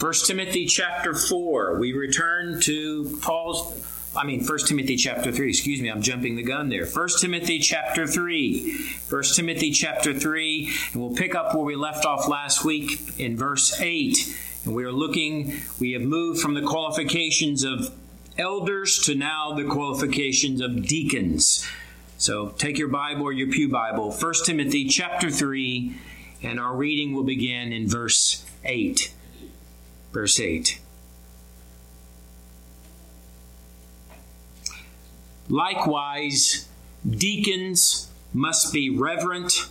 1 Timothy chapter 4. We return to Paul's I mean 1 Timothy chapter 3. Excuse me, I'm jumping the gun there. 1 Timothy chapter 3. 1 Timothy chapter 3, and we'll pick up where we left off last week in verse 8. And we are looking, we have moved from the qualifications of elders to now the qualifications of deacons. So take your Bible or your Pew Bible, 1 Timothy chapter 3, and our reading will begin in verse 8 verse 8. Likewise, deacons must be reverent,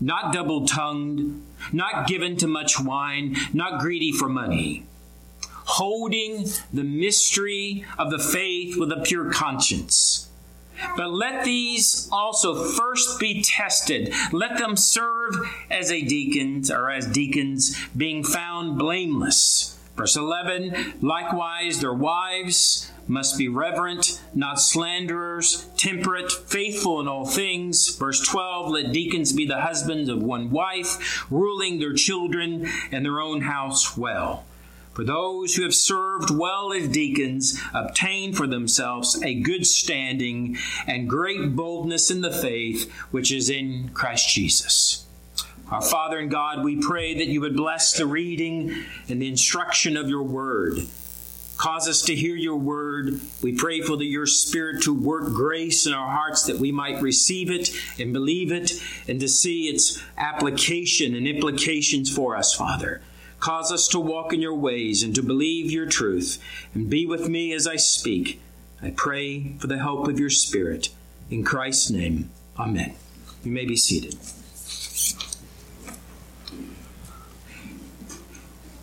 not double tongued, not given to much wine, not greedy for money, holding the mystery of the faith with a pure conscience but let these also first be tested. Let them serve as a deacons or as deacons, being found blameless. Verse 11, likewise, their wives must be reverent, not slanderers, temperate, faithful in all things. Verse 12, let deacons be the husbands of one wife, ruling their children and their own house well. For those who have served well as deacons obtain for themselves a good standing and great boldness in the faith which is in Christ Jesus. Our Father and God, we pray that you would bless the reading and the instruction of your word. Cause us to hear your word. We pray for the, your spirit to work grace in our hearts that we might receive it and believe it and to see its application and implications for us, Father. Cause us to walk in your ways and to believe your truth. And be with me as I speak. I pray for the help of your Spirit. In Christ's name, Amen. You may be seated.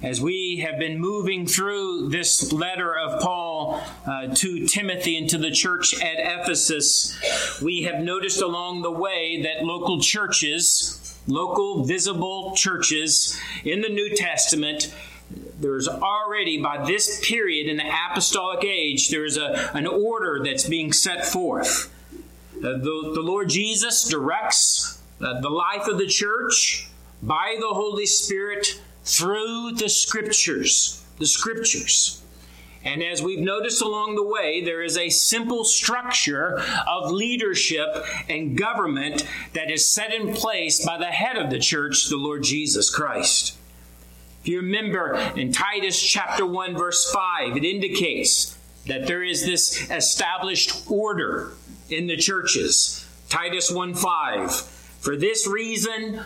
As we have been moving through this letter of Paul uh, to Timothy and to the church at Ephesus, we have noticed along the way that local churches, local visible churches in the New Testament. There's already by this period in the apostolic age there's a, an order that's being set forth. Uh, the, the lord jesus directs uh, the life of the church by the holy spirit through the scriptures the scriptures and as we've noticed along the way, there is a simple structure of leadership and government that is set in place by the head of the church, the Lord Jesus Christ. If you remember in Titus chapter 1, verse 5, it indicates that there is this established order in the churches. Titus 1 5. For this reason,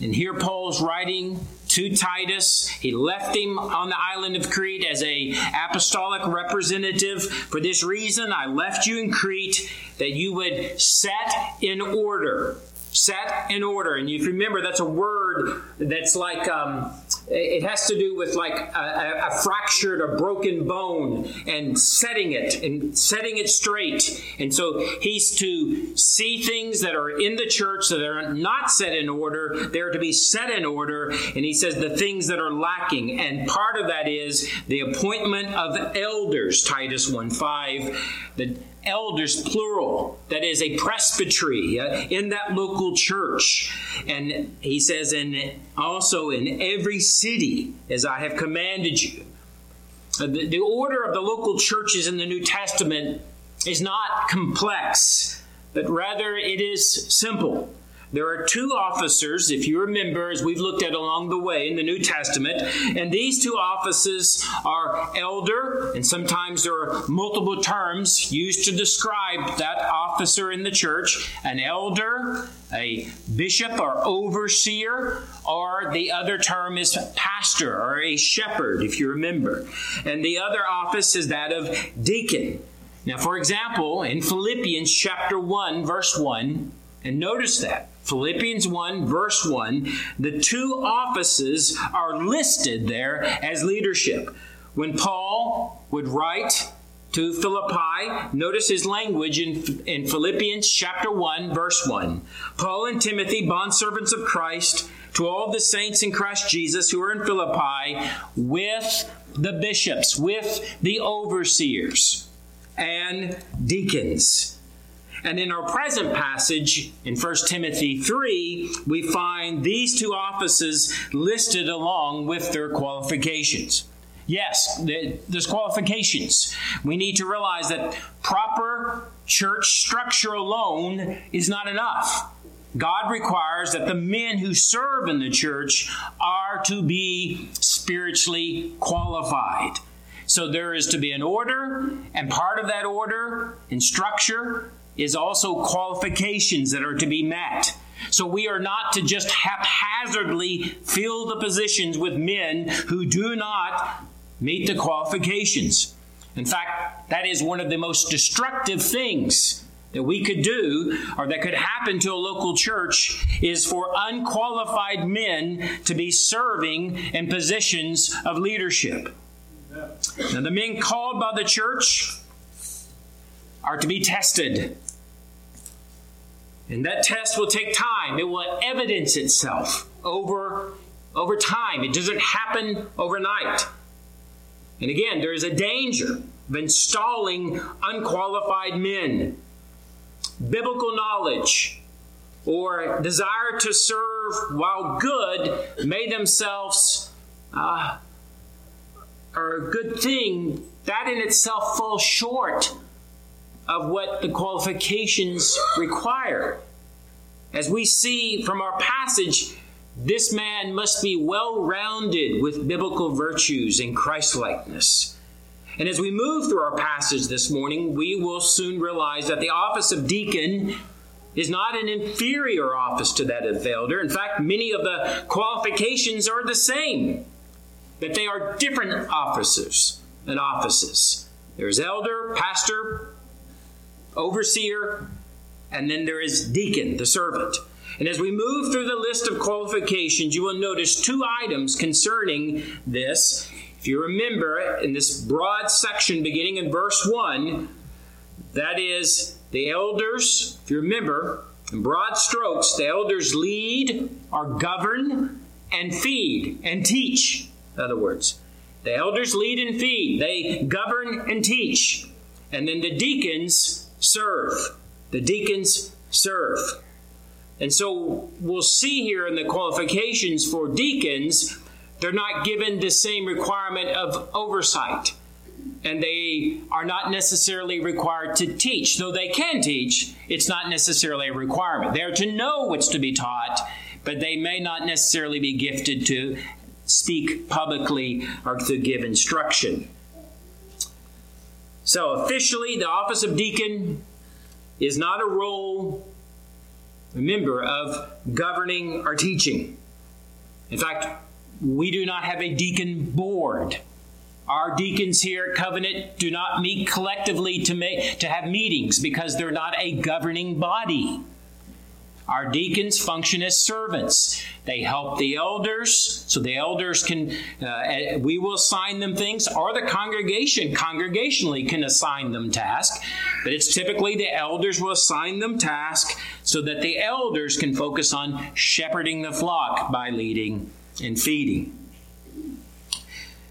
and here Paul's writing to Titus. He left him on the island of Crete as a apostolic representative. For this reason, I left you in Crete that you would set in order. Set in order. And you remember, that's a word that's like um, it has to do with like a, a, fractured or broken bone and setting it and setting it straight. And so he's to see things that are in the church that are not set in order, they're to be set in order. And he says the things that are lacking. And part of that is the appointment of elders, Titus 1 5. The elders, plural, that is a presbytery uh, in that local church. And he says, and also in every city, as I have commanded you. Uh, the, the order of the local churches in the New Testament is not complex, but rather it is simple. There are two officers, if you remember, as we've looked at along the way in the New Testament, and these two offices are elder, and sometimes there are multiple terms used to describe that officer in the church an elder, a bishop or overseer, or the other term is pastor or a shepherd, if you remember. And the other office is that of deacon. Now, for example, in Philippians chapter 1, verse 1, and notice that Philippians 1, verse 1, the two offices are listed there as leadership. When Paul would write to Philippi, notice his language in, in Philippians chapter 1, verse 1. Paul and Timothy, bondservants of Christ, to all the saints in Christ Jesus who are in Philippi, with the bishops, with the overseers and deacons And in our present passage in 1 Timothy 3, we find these two offices listed along with their qualifications. Yes, there's qualifications. We need to realize that proper church structure alone is not enough. God requires that the men who serve in the church are to be spiritually qualified. So there is to be an order, and part of that order and structure is also qualifications that are to be met. So we are not to just haphazardly fill the positions with men who do not meet the qualifications. In fact, that is one of the most destructive things that we could do or that could happen to a local church is for unqualified men to be serving in positions of leadership. Now, the men called by the church are to be tested. And that test will take time. It will evidence itself over, over time. It doesn't happen overnight. And again, there is a danger of installing unqualified men. Biblical knowledge or desire to serve while good may themselves uh, are a good thing. That in itself falls short of what the qualifications require. As we see from our passage, this man must be well rounded with biblical virtues and Christlikeness. And as we move through our passage this morning, we will soon realize that the office of deacon is not an inferior office to that of elder. In fact, many of the qualifications are the same, that they are different officers and offices. There's elder, pastor, overseer, and then there is deacon, the servant. And as we move through the list of qualifications, you will notice two items concerning this. If you remember, in this broad section beginning in verse 1, that is the elders, if you remember, in broad strokes, the elders lead or govern and feed and teach. In other words, the elders lead and feed, they govern and teach. And then the deacons serve. The deacons serve. And so we'll see here in the qualifications for deacons, they're not given the same requirement of oversight. And they are not necessarily required to teach. Though they can teach, it's not necessarily a requirement. They're to know what's to be taught, but they may not necessarily be gifted to speak publicly or to give instruction. So, officially, the office of deacon is not a role remember, of governing our teaching. In fact, we do not have a deacon board. Our deacons here at Covenant do not meet collectively to, make, to have meetings because they're not a governing body. Our deacons function as servants. They help the elders, so the elders can, uh, we will assign them things, or the congregation congregationally can assign them tasks. But it's typically the elders will assign them tasks so that the elders can focus on shepherding the flock by leading and feeding.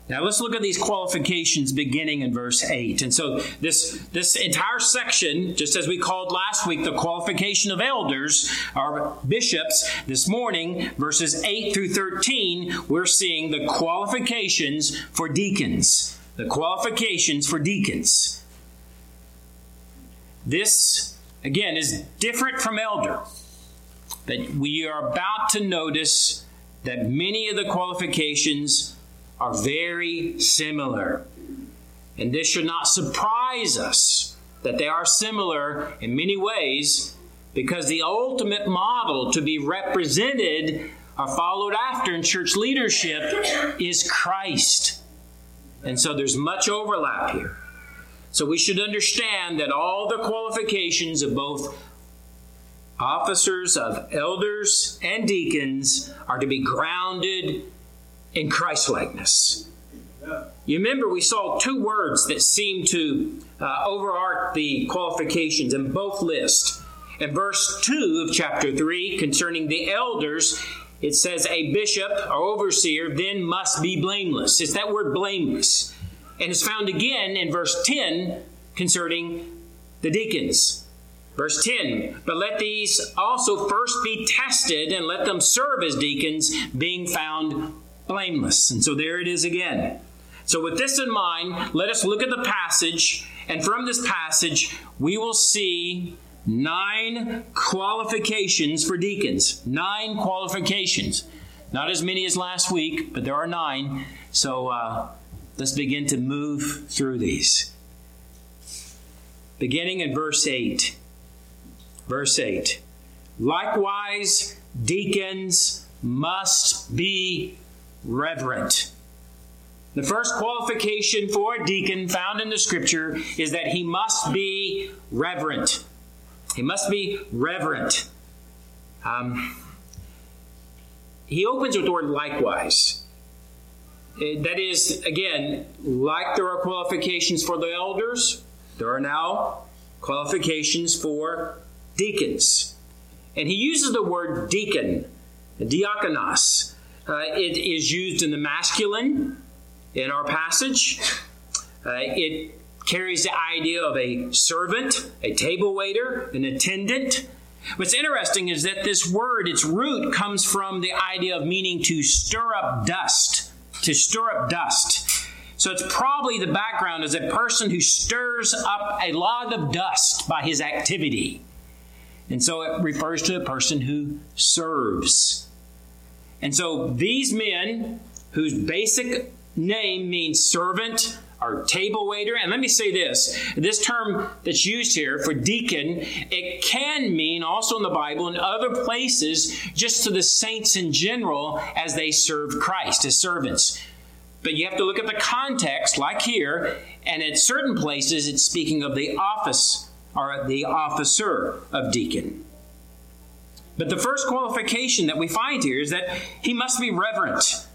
Now let's look at these qualifications beginning in verse 8. And so this, this entire section, just as we called last week the qualification of elders or bishops, this morning, verses 8 through 13, we're seeing the qualifications for deacons. The qualifications for deacons. This, again, is different from elder. But we are about to notice that many of the qualifications are very similar. And this should not surprise us that they are similar in many ways because the ultimate model to be represented or followed after in church leadership is Christ. And so there's much overlap here. So we should understand that all the qualifications of both officers, of elders, and deacons are to be grounded in Christlikeness. You remember we saw two words that seem to uh, overarch the qualifications in both lists. In verse 2 of chapter 3, concerning the elders, it says, A bishop or overseer then must be blameless. It's that word blameless. And it's found again in verse 10 concerning the deacons. Verse 10 But let these also first be tested, and let them serve as deacons, being found blameless. And so there it is again. So, with this in mind, let us look at the passage, and from this passage, we will see nine qualifications for deacons. Nine qualifications. Not as many as last week, but there are nine. So, uh, let's begin to move through these. Beginning in verse 8. Verse 8 Likewise, deacons must be reverent. The first qualification for a deacon found in the scripture is that he must be reverent. He must be reverent. Um, he opens with the word likewise. Uh, that is, again, like there are qualifications for the elders, there are now qualifications for deacons. And he uses the word deacon, diakonos. Uh, it is used in the masculine in our passage. Uh, it carries the idea of a servant, a table waiter, an attendant. What's interesting is that this word, its root, comes from the idea of meaning to stir up dust, to stir up dust. So it's probably the background is a person who stirs up a lot of dust by his activity. And so it refers to a person who serves. And so these men, whose basic name means servant or table waiter, and let me say this this term that's used here for deacon, it can mean also in the Bible and other places just to the saints in general as they serve Christ as servants. But you have to look at the context, like here, and at certain places it's speaking of the office or the officer of deacon. But the first qualification that we find here is that he must be reverent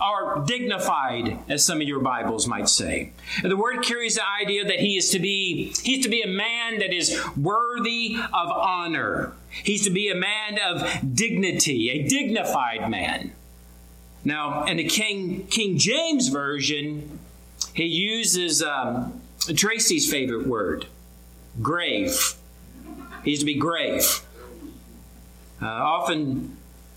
or dignified, as some of your Bibles might say. And the word carries the idea that he is to be he's to be a man that is worthy of honor. He's to be a man of dignity, a dignified man. Now, in the King King James version, he uses um, Tracy's favorite word, grave. He's to be grave. Uh, often,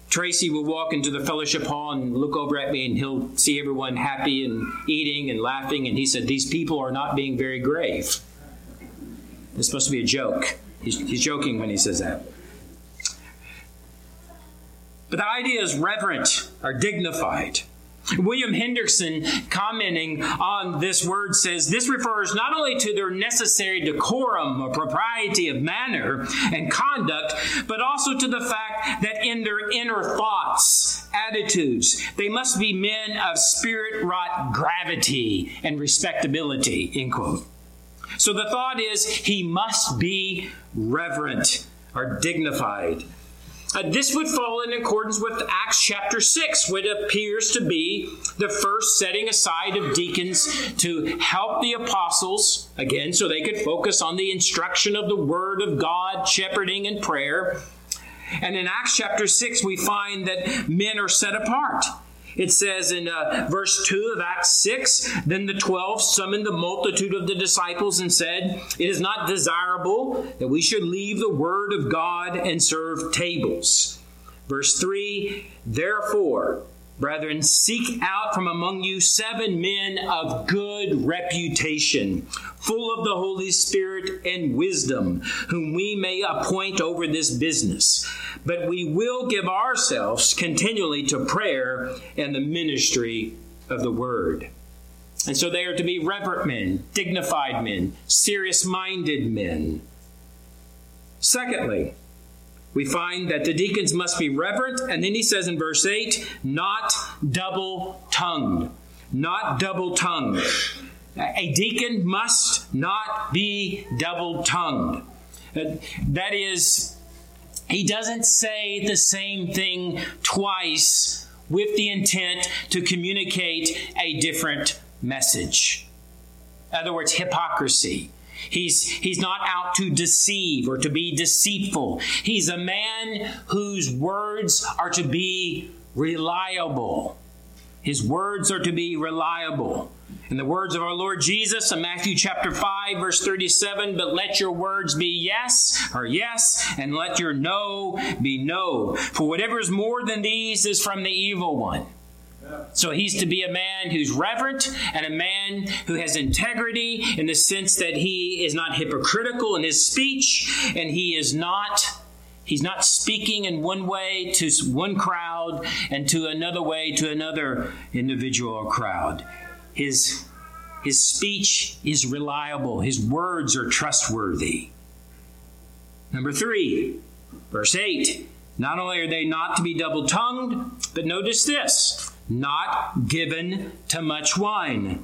Tracy will walk into the fellowship hall and look over at me, and he'll see everyone happy and eating and laughing. And he said, These people are not being very grave. It's supposed to be a joke. He's, he's joking when he says that. But the idea is reverent or dignified. William Hendriksen, commenting on this word, says this refers not only to their necessary decorum or propriety of manner and conduct, but also to the fact that in their inner thoughts, attitudes, they must be men of spirit wrought gravity and respectability. End quote. So the thought is he must be reverent or dignified. Uh, this would fall in accordance with Acts chapter 6, which appears to be the first setting aside of deacons to help the apostles, again, so they could focus on the instruction of the Word of God, shepherding, and prayer. And in Acts chapter 6, we find that men are set apart. It says in uh, verse 2 of Acts 6 Then the twelve summoned the multitude of the disciples and said, It is not desirable that we should leave the word of God and serve tables. Verse 3 Therefore, Brethren, seek out from among you seven men of good reputation, full of the Holy Spirit and wisdom, whom we may appoint over this business. But we will give ourselves continually to prayer and the ministry of the word. And so they are to be reverent men, dignified men, serious minded men. Secondly, we find that the deacons must be reverent, and then he says in verse 8, not double tongued. Not double tongued. A deacon must not be double tongued. That is, he doesn't say the same thing twice with the intent to communicate a different message. In other words, hypocrisy. He's, he's not out to deceive or to be deceitful. He's a man whose words are to be reliable. His words are to be reliable. In the words of our Lord Jesus in Matthew chapter 5, verse 37, but let your words be yes or yes, and let your no be no. For whatever is more than these is from the evil one. So he's to be a man who's reverent and a man who has integrity in the sense that he is not hypocritical in his speech and he is not he's not speaking in one way to one crowd and to another way to another individual or crowd. His his speech is reliable. His words are trustworthy. Number 3, verse 8. Not only are they not to be double tongued, but notice this not given to much wine.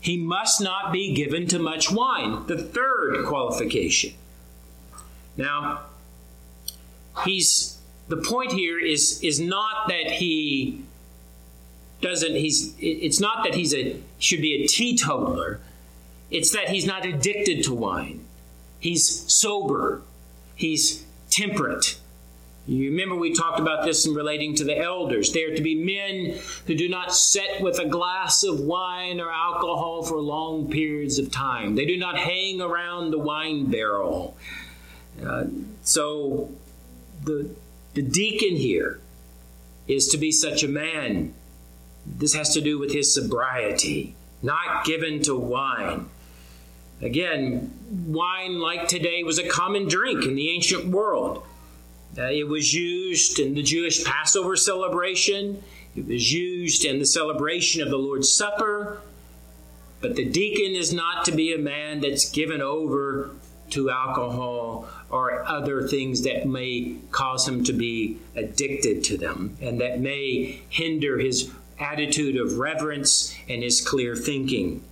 He must not be given to much wine. The third qualification. Now, he's the point here is is not that he doesn't he's it's not that he's a should be a teetotaler. It's that he's not addicted to wine. He's sober. He's temperate. You remember we talked about this in relating to the elders. They are to be men who do not sit with a glass of wine or alcohol for long periods of time. They do not hang around the wine barrel. Uh, so the, the deacon here is to be such a man. This has to do with his sobriety, not given to wine. Again, wine, like today, was a common drink in the ancient world. It was used in the Jewish Passover celebration, it was used in the celebration of the Lord's Supper. But the deacon is not to be a man that's given over to alcohol or other things that may cause him to be addicted to them and that may hinder his attitude of reverence and his clear thinking.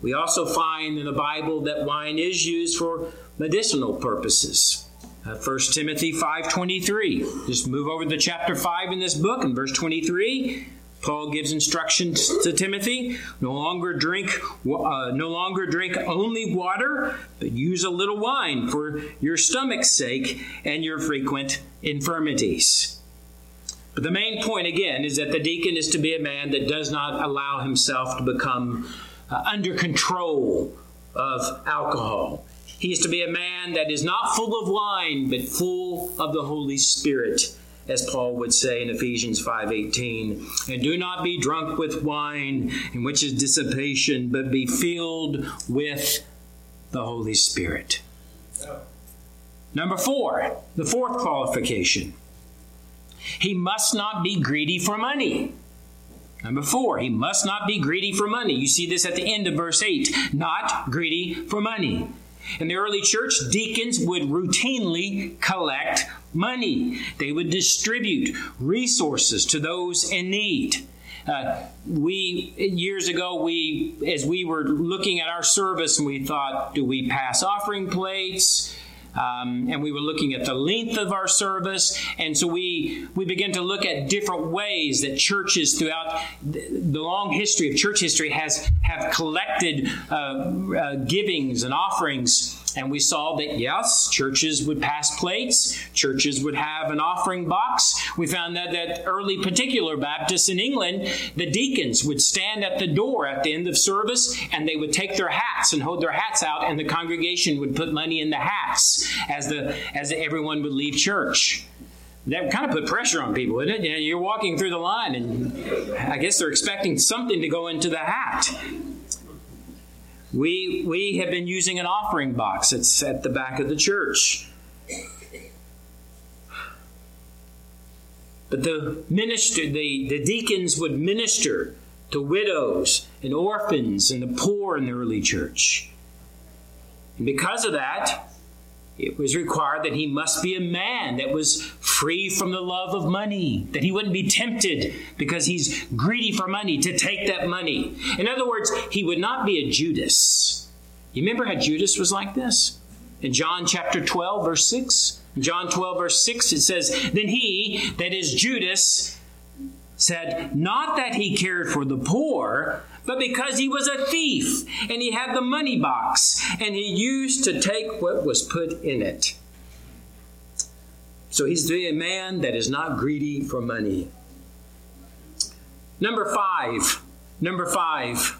We also find in the Bible that wine is used for medicinal purposes. Uh, 1 Timothy 5.23. Just move over to chapter 5 in this book, in verse 23, Paul gives instructions to Timothy: no longer drink, uh, no longer drink only water, but use a little wine for your stomach's sake and your frequent infirmities. But the main point again is that the deacon is to be a man that does not allow himself to become uh, under control of alcohol. He is to be a man that is not full of wine, but full of the Holy Spirit, as Paul would say in Ephesians 5:18. And do not be drunk with wine, in which is dissipation, but be filled with the Holy Spirit. Number four, the fourth qualification. He must not be greedy for money. Number four, he must not be greedy for money. You see this at the end of verse 8. Not greedy for money. In the early church, deacons would routinely collect money. They would distribute resources to those in need. Uh, we years ago we as we were looking at our service and we thought do we pass offering plates um, and we were looking at the length of our service. And so we we began to look at different ways that churches throughout the long history of church history has have collected uh, uh, givings and offerings and we saw that yes, churches would pass plates, churches would have an offering box. We found that that early particular Baptists in England, the deacons would stand at the door at the end of service and they would take their hats and hold their hats out, and the congregation would put money in the hats as the as everyone would leave church that kind of put pressure on people, didn't it? You're walking through the line, and I guess they're expecting something to go into the hat. We, we have been using an offering box. It's at the back of the church. But the minister, the, the deacons would minister to widows and orphans and the poor in the early church. And because of that, it was required that he must be a man that was free from the love of money, that he wouldn't be tempted because he's greedy for money to take that money. In other words, he would not be a Judas. You remember how Judas was like this? In John chapter 12, verse 6? In John 12, verse 6, it says, Then he, that is Judas, said, Not that he cared for the poor, but because he was a thief and he had the money box and he used to take what was put in it. So he's a man that is not greedy for money. Number five, Number five,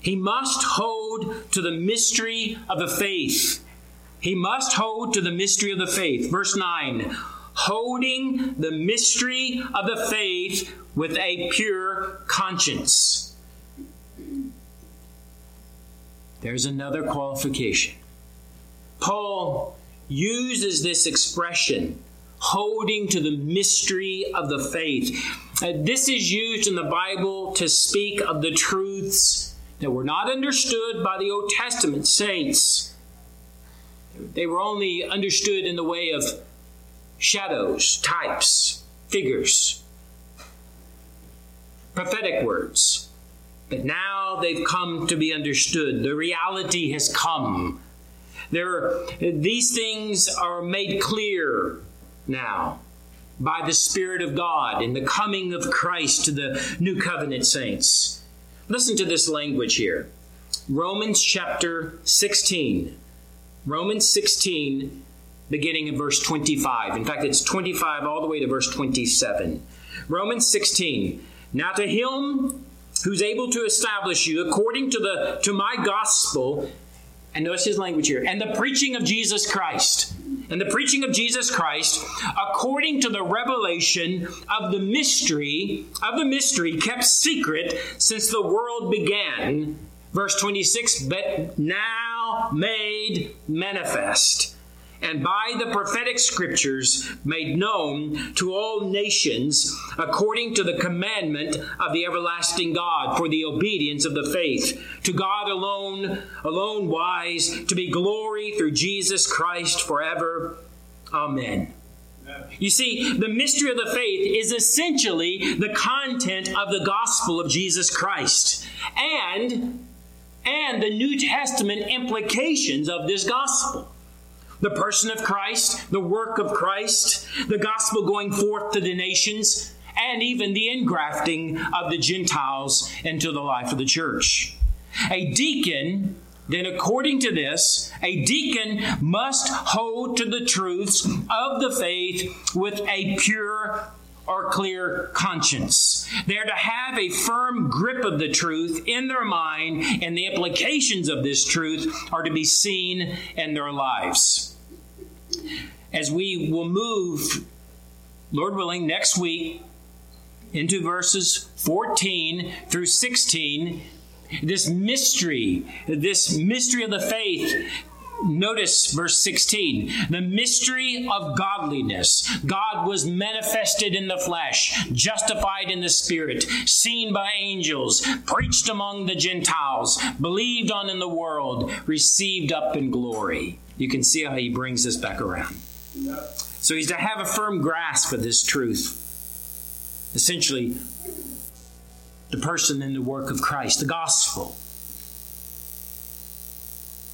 he must hold to the mystery of the faith. He must hold to the mystery of the faith. Verse 9 holding the mystery of the faith with a pure conscience. There's another qualification. Paul uses this expression, holding to the mystery of the faith. Uh, this is used in the Bible to speak of the truths that were not understood by the Old Testament saints. They were only understood in the way of shadows, types, figures, prophetic words. But now they've come to be understood. The reality has come. There, these things are made clear now by the Spirit of God in the coming of Christ to the new covenant saints. Listen to this language here Romans chapter 16. Romans 16, beginning in verse 25. In fact, it's 25 all the way to verse 27. Romans 16. Now to him who's able to establish you according to the to my gospel, and notice his language here, and the preaching of Jesus Christ. And the preaching of Jesus Christ, according to the revelation of the mystery, of the mystery kept secret since the world began. Verse 26, but now made manifest and by the prophetic scriptures made known to all nations according to the commandment of the everlasting God for the obedience of the faith. To God alone, alone wise, to be glory through Jesus Christ forever. Amen. You see, the mystery of the faith is essentially the content of the gospel of Jesus Christ and and the New Testament implications of this gospel the person of Christ, the work of Christ, the gospel going forth to the nations, and even the ingrafting of the Gentiles into the life of the church. A deacon, then, according to this, a deacon must hold to the truths of the faith with a pure or clear conscience. They're to have a firm grip of the truth in their mind, and the implications of this truth are to be seen in their lives. As we will move, Lord willing, next week into verses 14 through 16, this mystery, this mystery of the faith Notice verse 16 the mystery of godliness. God was manifested in the flesh, justified in the spirit, seen by angels, preached among the Gentiles, believed on in the world, received up in glory. You can see how he brings this back around. So he's to have a firm grasp of this truth. Essentially, the person in the work of Christ, the gospel.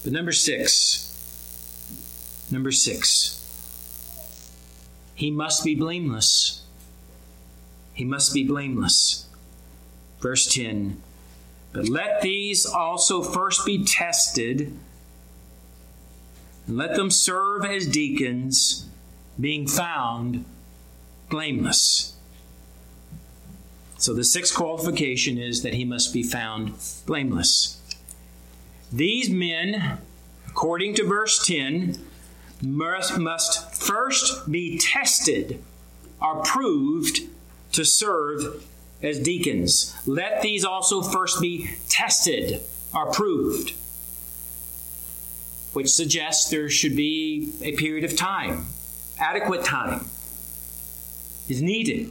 But number six, number six, he must be blameless. He must be blameless. Verse 10 But let these also first be tested, and let them serve as deacons, being found blameless. So the sixth qualification is that he must be found blameless. These men, according to verse 10, must, must first be tested, are proved to serve as deacons. Let these also first be tested, are proved, which suggests there should be a period of time, adequate time is needed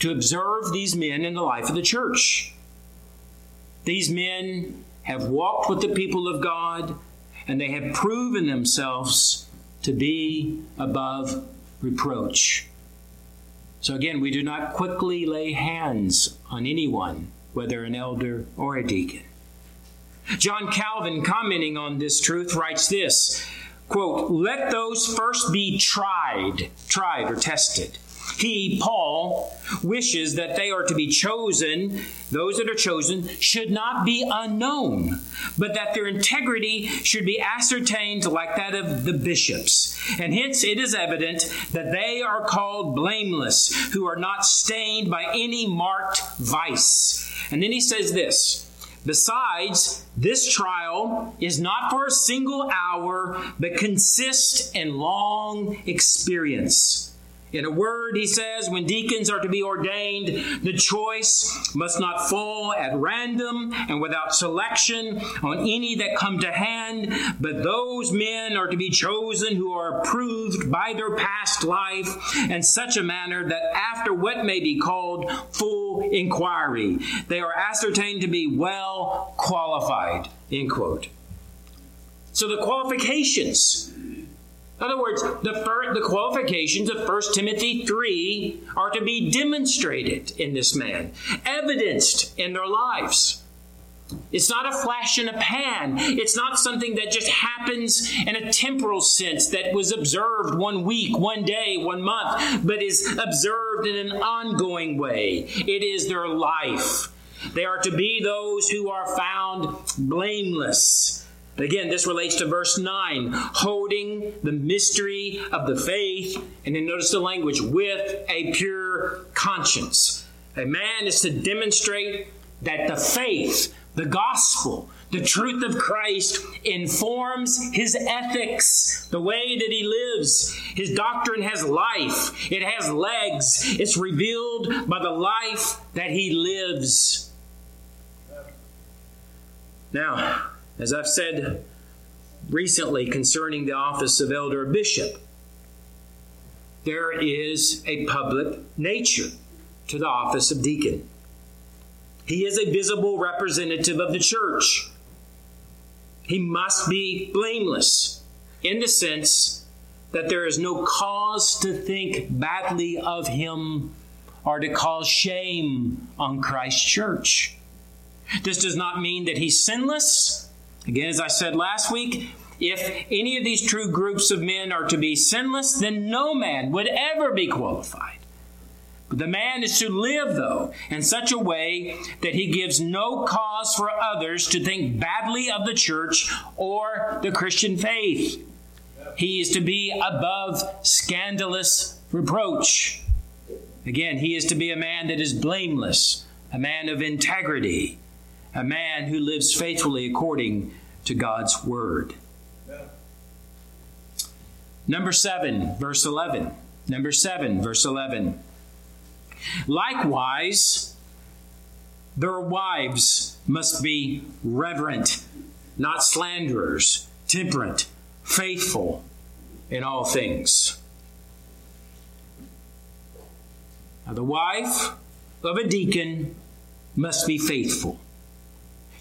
to observe these men in the life of the church. These men have walked with the people of God, and they have proven themselves to be above reproach. So again, we do not quickly lay hands on anyone, whether an elder or a deacon. John Calvin, commenting on this truth, writes this quote, Let those first be tried, tried or tested he, Paul, wishes that they are to be chosen, those that are chosen, should not be unknown, but that their integrity should be ascertained like that of the bishops. And hence it is evident that they are called blameless, who are not stained by any marked vice. And then he says this Besides, this trial is not for a single hour, but consists in long experience in a word, he says, when deacons are to be ordained, the choice must not fall at random and without selection on any that come to hand, but those men are to be chosen who are approved by their past life in such a manner that after what may be called full inquiry, they are ascertained to be well qualified. End quote. So the qualifications in other words, the, first, the qualifications of 1 Timothy 3 are to be demonstrated in this man, evidenced in their lives. It's not a flash in a pan. It's not something that just happens in a temporal sense that was observed one week, one day, one month, but is observed in an ongoing way. It is their life. They are to be those who are found blameless Again, this relates to verse 9, holding the mystery of the faith. And then notice the language, with a pure conscience. A man is to demonstrate that the faith, the gospel, the truth of Christ informs his ethics, the way that he lives. His doctrine has life, it has legs, it's revealed by the life that he lives. Now, as I've said recently concerning the office of elder bishop, there is a public nature to the office of deacon. He is a visible representative of the church. He must be blameless in the sense that there is no cause to think badly of him or to cause shame on Christ's church. This does not mean that he's sinless Again, as I said last week, if any of these true groups of men are to be sinless, then no man would ever be qualified. But the man is to live, though, in such a way that he gives no cause for others to think badly of the church or the Christian faith. He is to be above scandalous reproach. Again, he is to be a man that is blameless, a man of integrity, a man who lives faithfully according to God's word. Number 7, verse 11. Number 7, verse 11. Likewise, their wives must be reverent, not slanderers, temperate, faithful in all things. Now, the wife of a deacon must be faithful.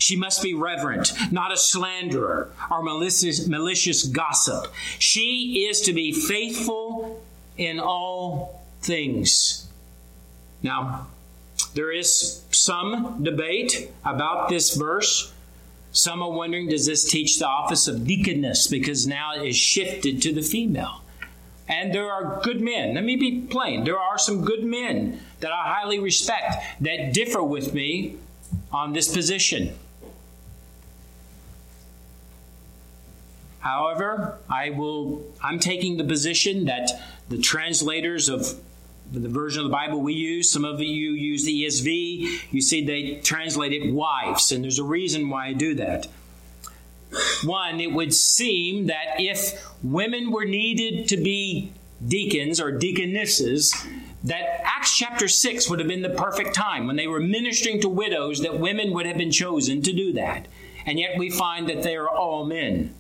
She must be reverent, not a slanderer or malicious, malicious gossip. She is to be faithful in all things. Now, there is some debate about this verse. Some are wondering does this teach the office of deaconess because now it is shifted to the female? And there are good men. Let me be plain. There are some good men that I highly respect that differ with me on this position. However, I will I'm taking the position that the translators of the version of the Bible we use, some of you use the ESV, you see they translate it wives, and there's a reason why I do that. One, it would seem that if women were needed to be deacons or deaconesses, that Acts chapter 6 would have been the perfect time when they were ministering to widows that women would have been chosen to do that. And yet we find that they are all men.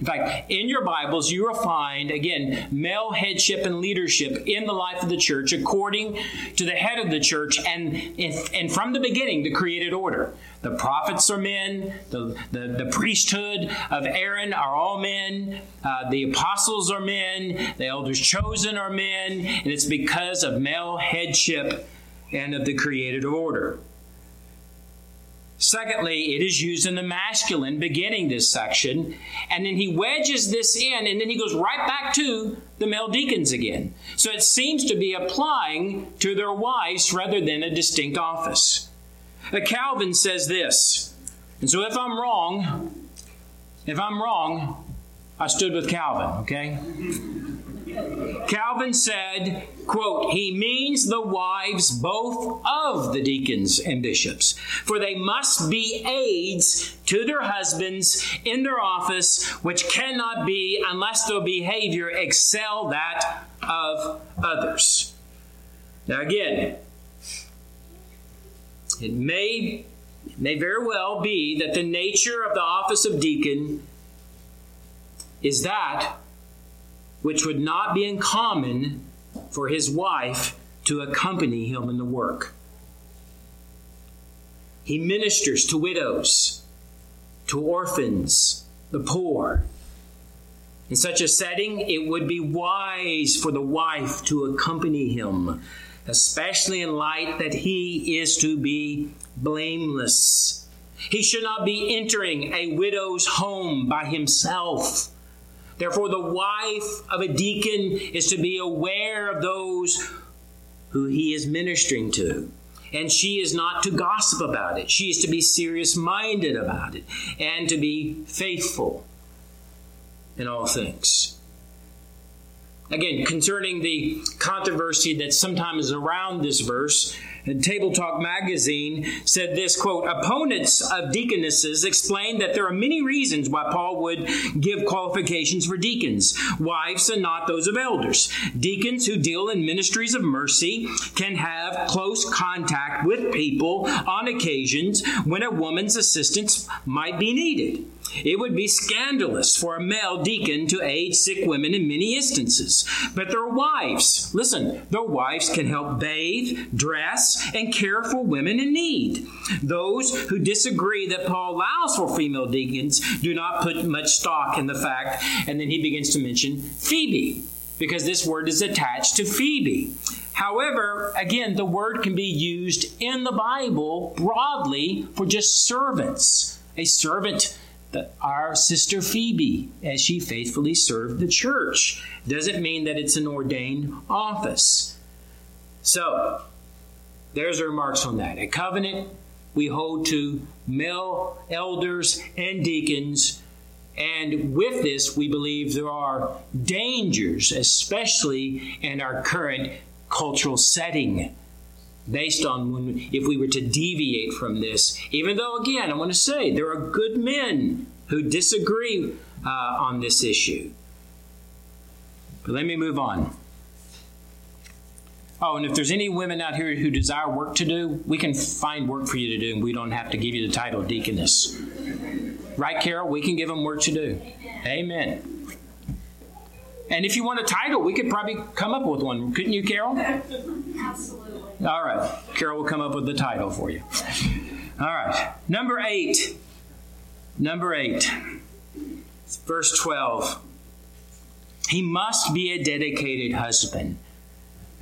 In fact, in your Bibles, you will find, again, male headship and leadership in the life of the church according to the head of the church and, and from the beginning, the created order. The prophets are men, the, the, the priesthood of Aaron are all men, uh, the apostles are men, the elders chosen are men, and it's because of male headship and of the created order. Secondly, it is used in the masculine beginning this section. And then he wedges this in, and then he goes right back to the male deacons again. So it seems to be applying to their wives rather than a distinct office. Now, Calvin says this. And so if I'm wrong, if I'm wrong, I stood with Calvin, okay? Calvin said, quote, he means the wives both of the deacons and bishops, for they must be aids to their husbands in their office, which cannot be unless their behavior excel that of others. Now again, it may, it may very well be that the nature of the office of deacon is that which would not be uncommon for his wife to accompany him in the work. He ministers to widows, to orphans, the poor. In such a setting, it would be wise for the wife to accompany him, especially in light that he is to be blameless. He should not be entering a widow's home by himself Therefore, the wife of a deacon is to be aware of those who he is ministering to. And she is not to gossip about it. She is to be serious minded about it and to be faithful in all things. Again, concerning the controversy that sometimes is around this verse, Table Talk magazine said this quote, opponents of deaconesses explain that there are many reasons why Paul would give qualifications for deacons, wives and not those of elders. Deacons who deal in ministries of mercy can have close contact with people on occasions when a woman's assistance might be needed. It would be scandalous for a male deacon to aid sick women in many instances. But their wives, listen, their wives can help bathe, dress, and care for women in need. Those who disagree that Paul allows for female deacons do not put much stock in the fact, and then he begins to mention Phoebe, because this word is attached to Phoebe. However, again, the word can be used in the Bible broadly for just servants. A servant that our sister Phoebe, as she faithfully served the church. Doesn't mean that it's an ordained office. So, there's the remarks on that. A Covenant, we hold to male elders and deacons. And with this, we believe there are dangers, especially in our current cultural setting based on when, if we were to deviate from this. Even though, again, I want to say there are good men who disagree uh, on this issue. But let me move on. Oh, and if there's any women out here who desire work to do, we can find work for you to do, and we don't have to give you the title deaconess. Right, Carol? We can give them work to do. Amen. And if you want a title, we could probably come up with one, couldn't you, Carol? Absolutely. All right. Carol will come up with the title for you. All right. Number eight. Number eight. Verse 12. He must be a dedicated husband.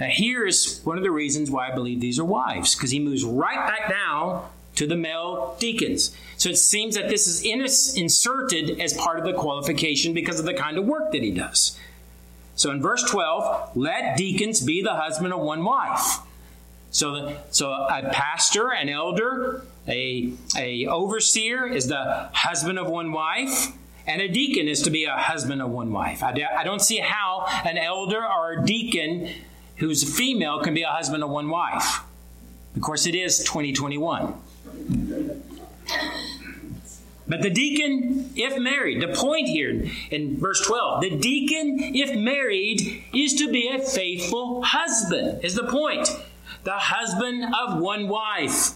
Now, here's one of the reasons why I believe these are wives, because he moves right back down to the male deacons. So it seems that this is inserted as part of the qualification because of the kind of work that he does. So in verse 12, let deacons be the husband of one wife. So, so a pastor, an elder, a, a overseer is the husband of one wife, and a deacon is to be a husband of one wife. I, I don't see how an elder or a deacon who's female can be a husband of one wife. Of course, it is 2021. But the deacon, if married, the point here in verse 12, the deacon, if married, is to be a faithful husband, is the point the husband of one wife.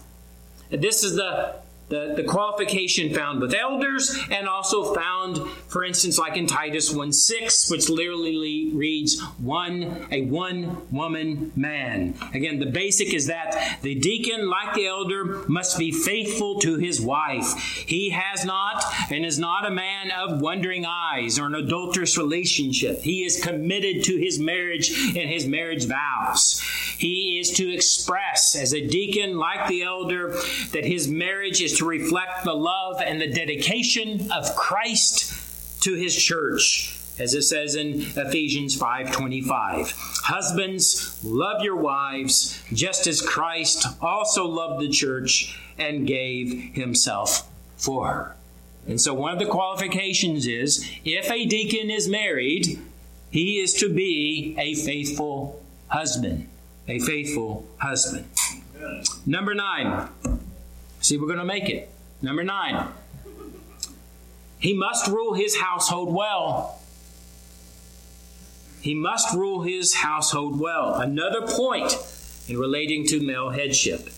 This is the the, the qualification found with elders and also found, for instance, like in Titus 1 6, which literally reads one, a one woman man. Again, the basic is that the deacon, like the elder, must be faithful to his wife. He has not and is not a man of wandering eyes or an adulterous relationship. He is committed to his marriage and his marriage vows. He is to express, as a deacon, like the elder, that his marriage is to reflect the love and the dedication of Christ to his church as it says in Ephesians 5:25. Husbands, love your wives just as Christ also loved the church and gave himself for her. And so one of the qualifications is if a deacon is married, He is to be a faithful husband. A faithful husband. Number nine. See, we're going to make it. Number nine. He must rule his household well. He must rule his household well. Another point in relating to male headship.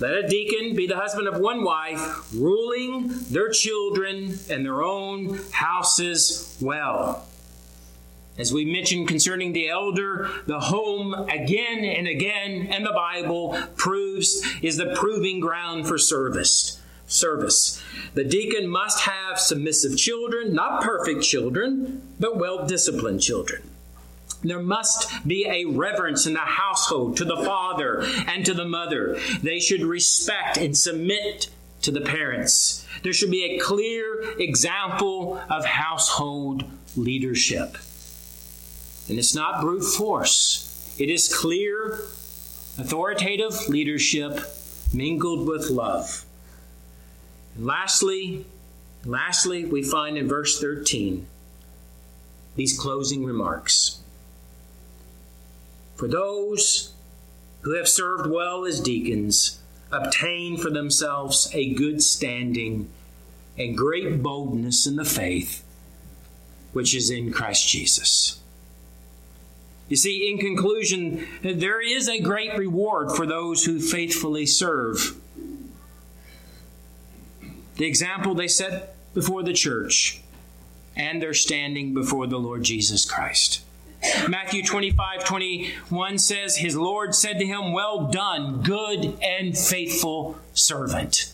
Let a deacon be the husband of one wife, ruling their children and their own houses well. As we mentioned concerning the elder, the home again and again, and the Bible proves is the proving ground for service. Service. The deacon must have submissive children, not perfect children, but well disciplined children. There must be a reverence in the household to the father and to the mother. They should respect and submit to the parents. There should be a clear example of household leadership. And it's not brute force, it is clear, authoritative leadership mingled with love. And lastly, lastly, we find in verse 13 these closing remarks. For those who have served well as deacons obtain for themselves a good standing and great boldness in the faith which is in Christ Jesus. You see, in conclusion, there is a great reward for those who faithfully serve. The example they set before the church and their standing before the Lord Jesus Christ. Matthew 25, 21 says, His Lord said to him, Well done, good and faithful servant.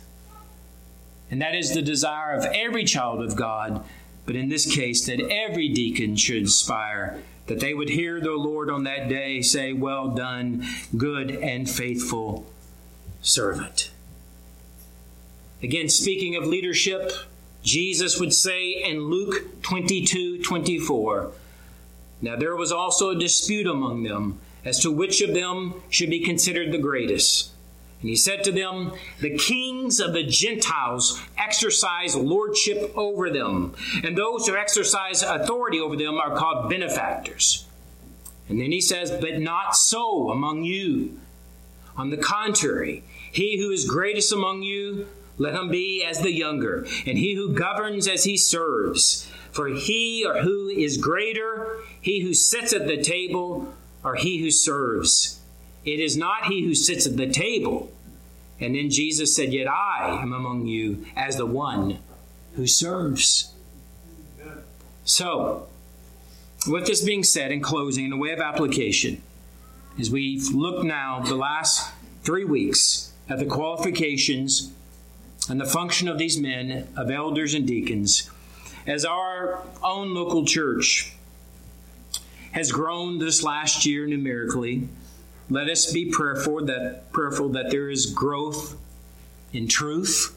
And that is the desire of every child of God, but in this case, that every deacon should aspire, that they would hear the Lord on that day say, Well done, good and faithful servant. Again, speaking of leadership, Jesus would say in Luke 22 24, now there was also a dispute among them as to which of them should be considered the greatest. And he said to them, The kings of the Gentiles exercise lordship over them, and those who exercise authority over them are called benefactors. And then he says, But not so among you. On the contrary, he who is greatest among you, let him be as the younger, and he who governs as he serves. For he or who is greater, he who sits at the table, or he who serves. It is not he who sits at the table. And then Jesus said, Yet I am among you as the one who serves. So, with this being said, in closing, in the way of application, as we look now the last three weeks at the qualifications and the function of these men, of elders and deacons, as our own local church has grown this last year numerically, let us be prayerful that prayerful that there is growth in truth,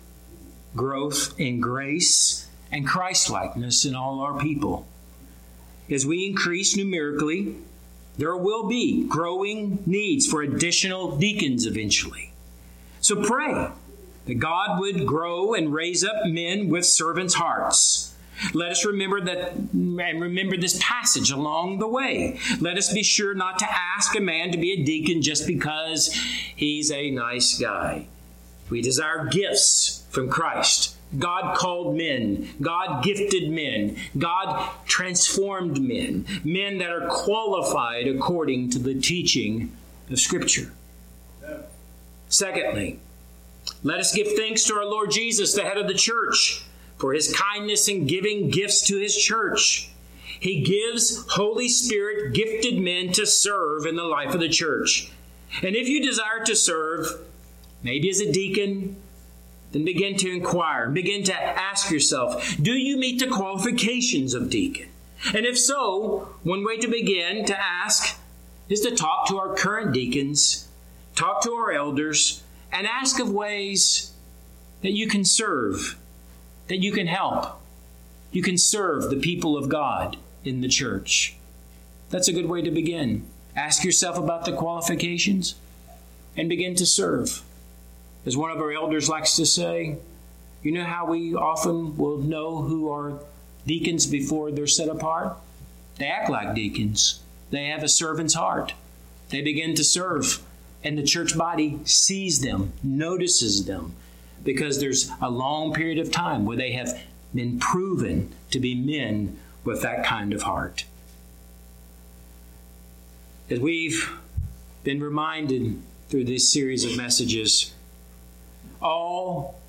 growth in grace, and Christlikeness in all our people. As we increase numerically, there will be growing needs for additional deacons eventually. So pray that God would grow and raise up men with servants' hearts let us remember that and remember this passage along the way. Let us be sure not to ask a man to be a deacon just because he's a nice guy. We desire gifts from Christ. God called men, God gifted men, God transformed men, men that are qualified according to the teaching of Scripture. Secondly, let us give thanks to our Lord Jesus, the head of the church for his kindness in giving gifts to his church. He gives Holy Spirit gifted men to serve in the life of the church. And if you desire to serve, maybe as a deacon, then begin to inquire, begin to ask yourself, do you meet the qualifications of deacon? And if so, one way to begin to ask is to talk to our current deacons, talk to our elders, and ask of ways that you can serve that you can help. You can serve the people of God in the church. That's a good way to begin. Ask yourself about the qualifications and begin to serve. As one of our elders likes to say, you know how we often will know who are deacons before they're set apart? They act like deacons. They have a servant's heart. They begin to serve, and the church body sees them, notices them, because there's a long period of time where they have been proven to be men with that kind of heart. As we've been reminded through this series of messages, all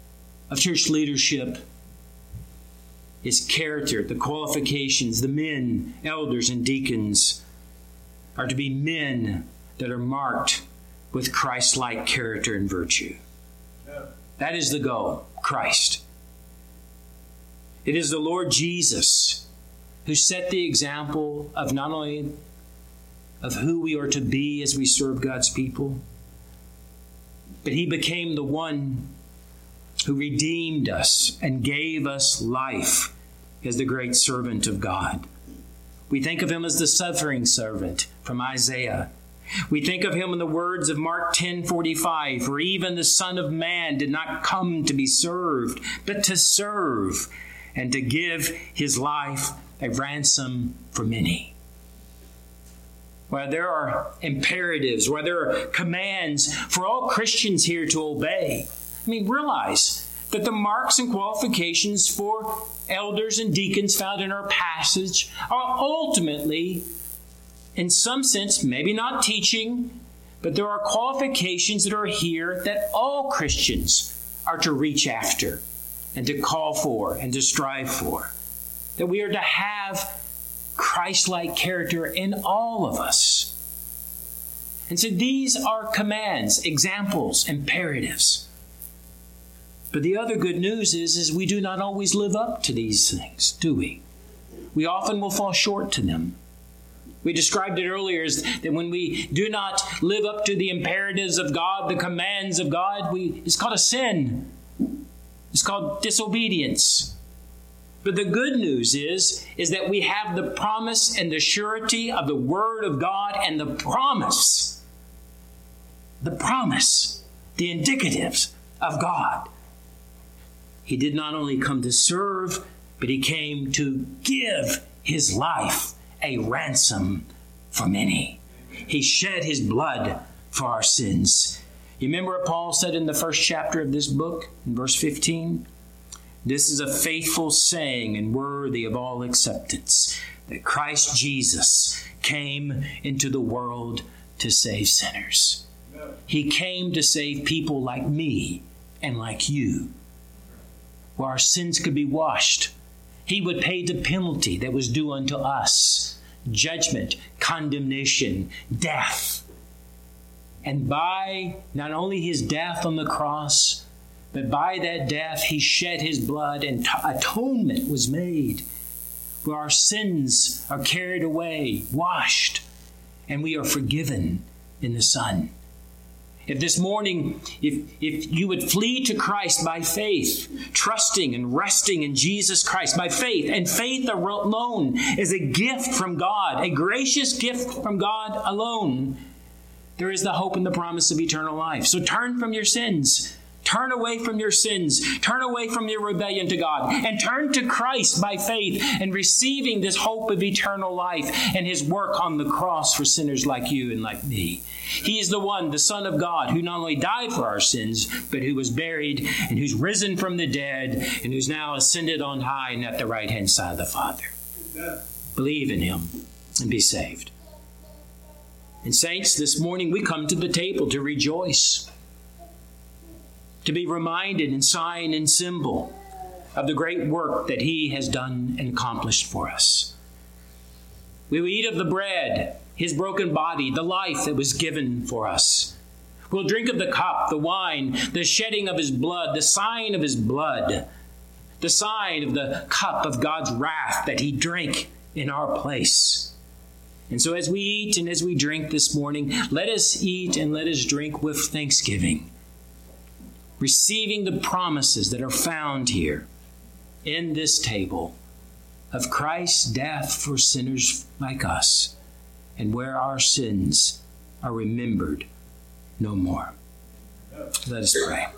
of church leadership is character, the qualifications, the men, elders, and deacons are to be men that are marked with Christ like character and virtue. That is the goal Christ. It is the Lord Jesus who set the example of not only of who we are to be as we serve God's people, but he became the one who redeemed us and gave us life as the great servant of God. We think of him as the suffering servant from Isaiah. We think of him in the words of Mark 10:45, for even the son of man did not come to be served, but to serve and to give his life a ransom for many. Where there are imperatives, where there are commands for all Christians here to obey. I mean, realize that the marks and qualifications for elders and deacons found in our passage are ultimately, in some sense, maybe not teaching, but there are qualifications that are here that all Christians are to reach after and to call for and to strive for. That we are to have Christ like character in all of us. And so these are commands, examples, imperatives. But the other good news is, is we do not always live up to these things, do we? We often will fall short to them. We described it earlier is that when we do not live up to the imperatives of God, the commands of God, we, it's called a sin. It's called disobedience. But the good news is, is that we have the promise and the surety of the Word of God and the promise, the promise, the indicatives of God he did not only come to serve, but he came to give his life a ransom for many. He shed his blood for our sins. You remember what Paul said in the first chapter of this book, in verse 15? This is a faithful saying and worthy of all acceptance that Christ Jesus came into the world to save sinners. He came to save people like me and like you where our sins could be washed. He would pay the penalty that was due unto us judgment, condemnation, death. And by not only his death on the cross, but by that death he shed his blood and t- atonement was made, where our sins are carried away, washed, and we are forgiven in the Son. If this morning, if, if you would flee to Christ by faith, trusting and resting in Jesus Christ by faith, and faith alone is a gift from God, a gracious gift from God alone, there is the hope and the promise of eternal life. So turn from your sins Turn away from your sins. Turn away from your rebellion to God and turn to Christ by faith and receiving this hope of eternal life and his work on the cross for sinners like you and like me. He is the one, the Son of God, who not only died for our sins, but who was buried and who's risen from the dead and who's now ascended on high and at the right hand side of the Father. Believe in him and be saved. And, saints, this morning we come to the table to rejoice to be reminded in sign and symbol of the great work that He has done and accomplished for us. We will eat of the bread, His broken body, the life that was given for us. We'll drink of the cup, the wine, the shedding of His blood, the sign of His blood, the sign of the cup of God's wrath that He drank in our place. And so, as we eat and as we drink this morning, let us eat and let us drink with thanksgiving receiving the promises that are found here in this table of Christ's death for sinners like us, and where our sins are remembered no more. Let us pray.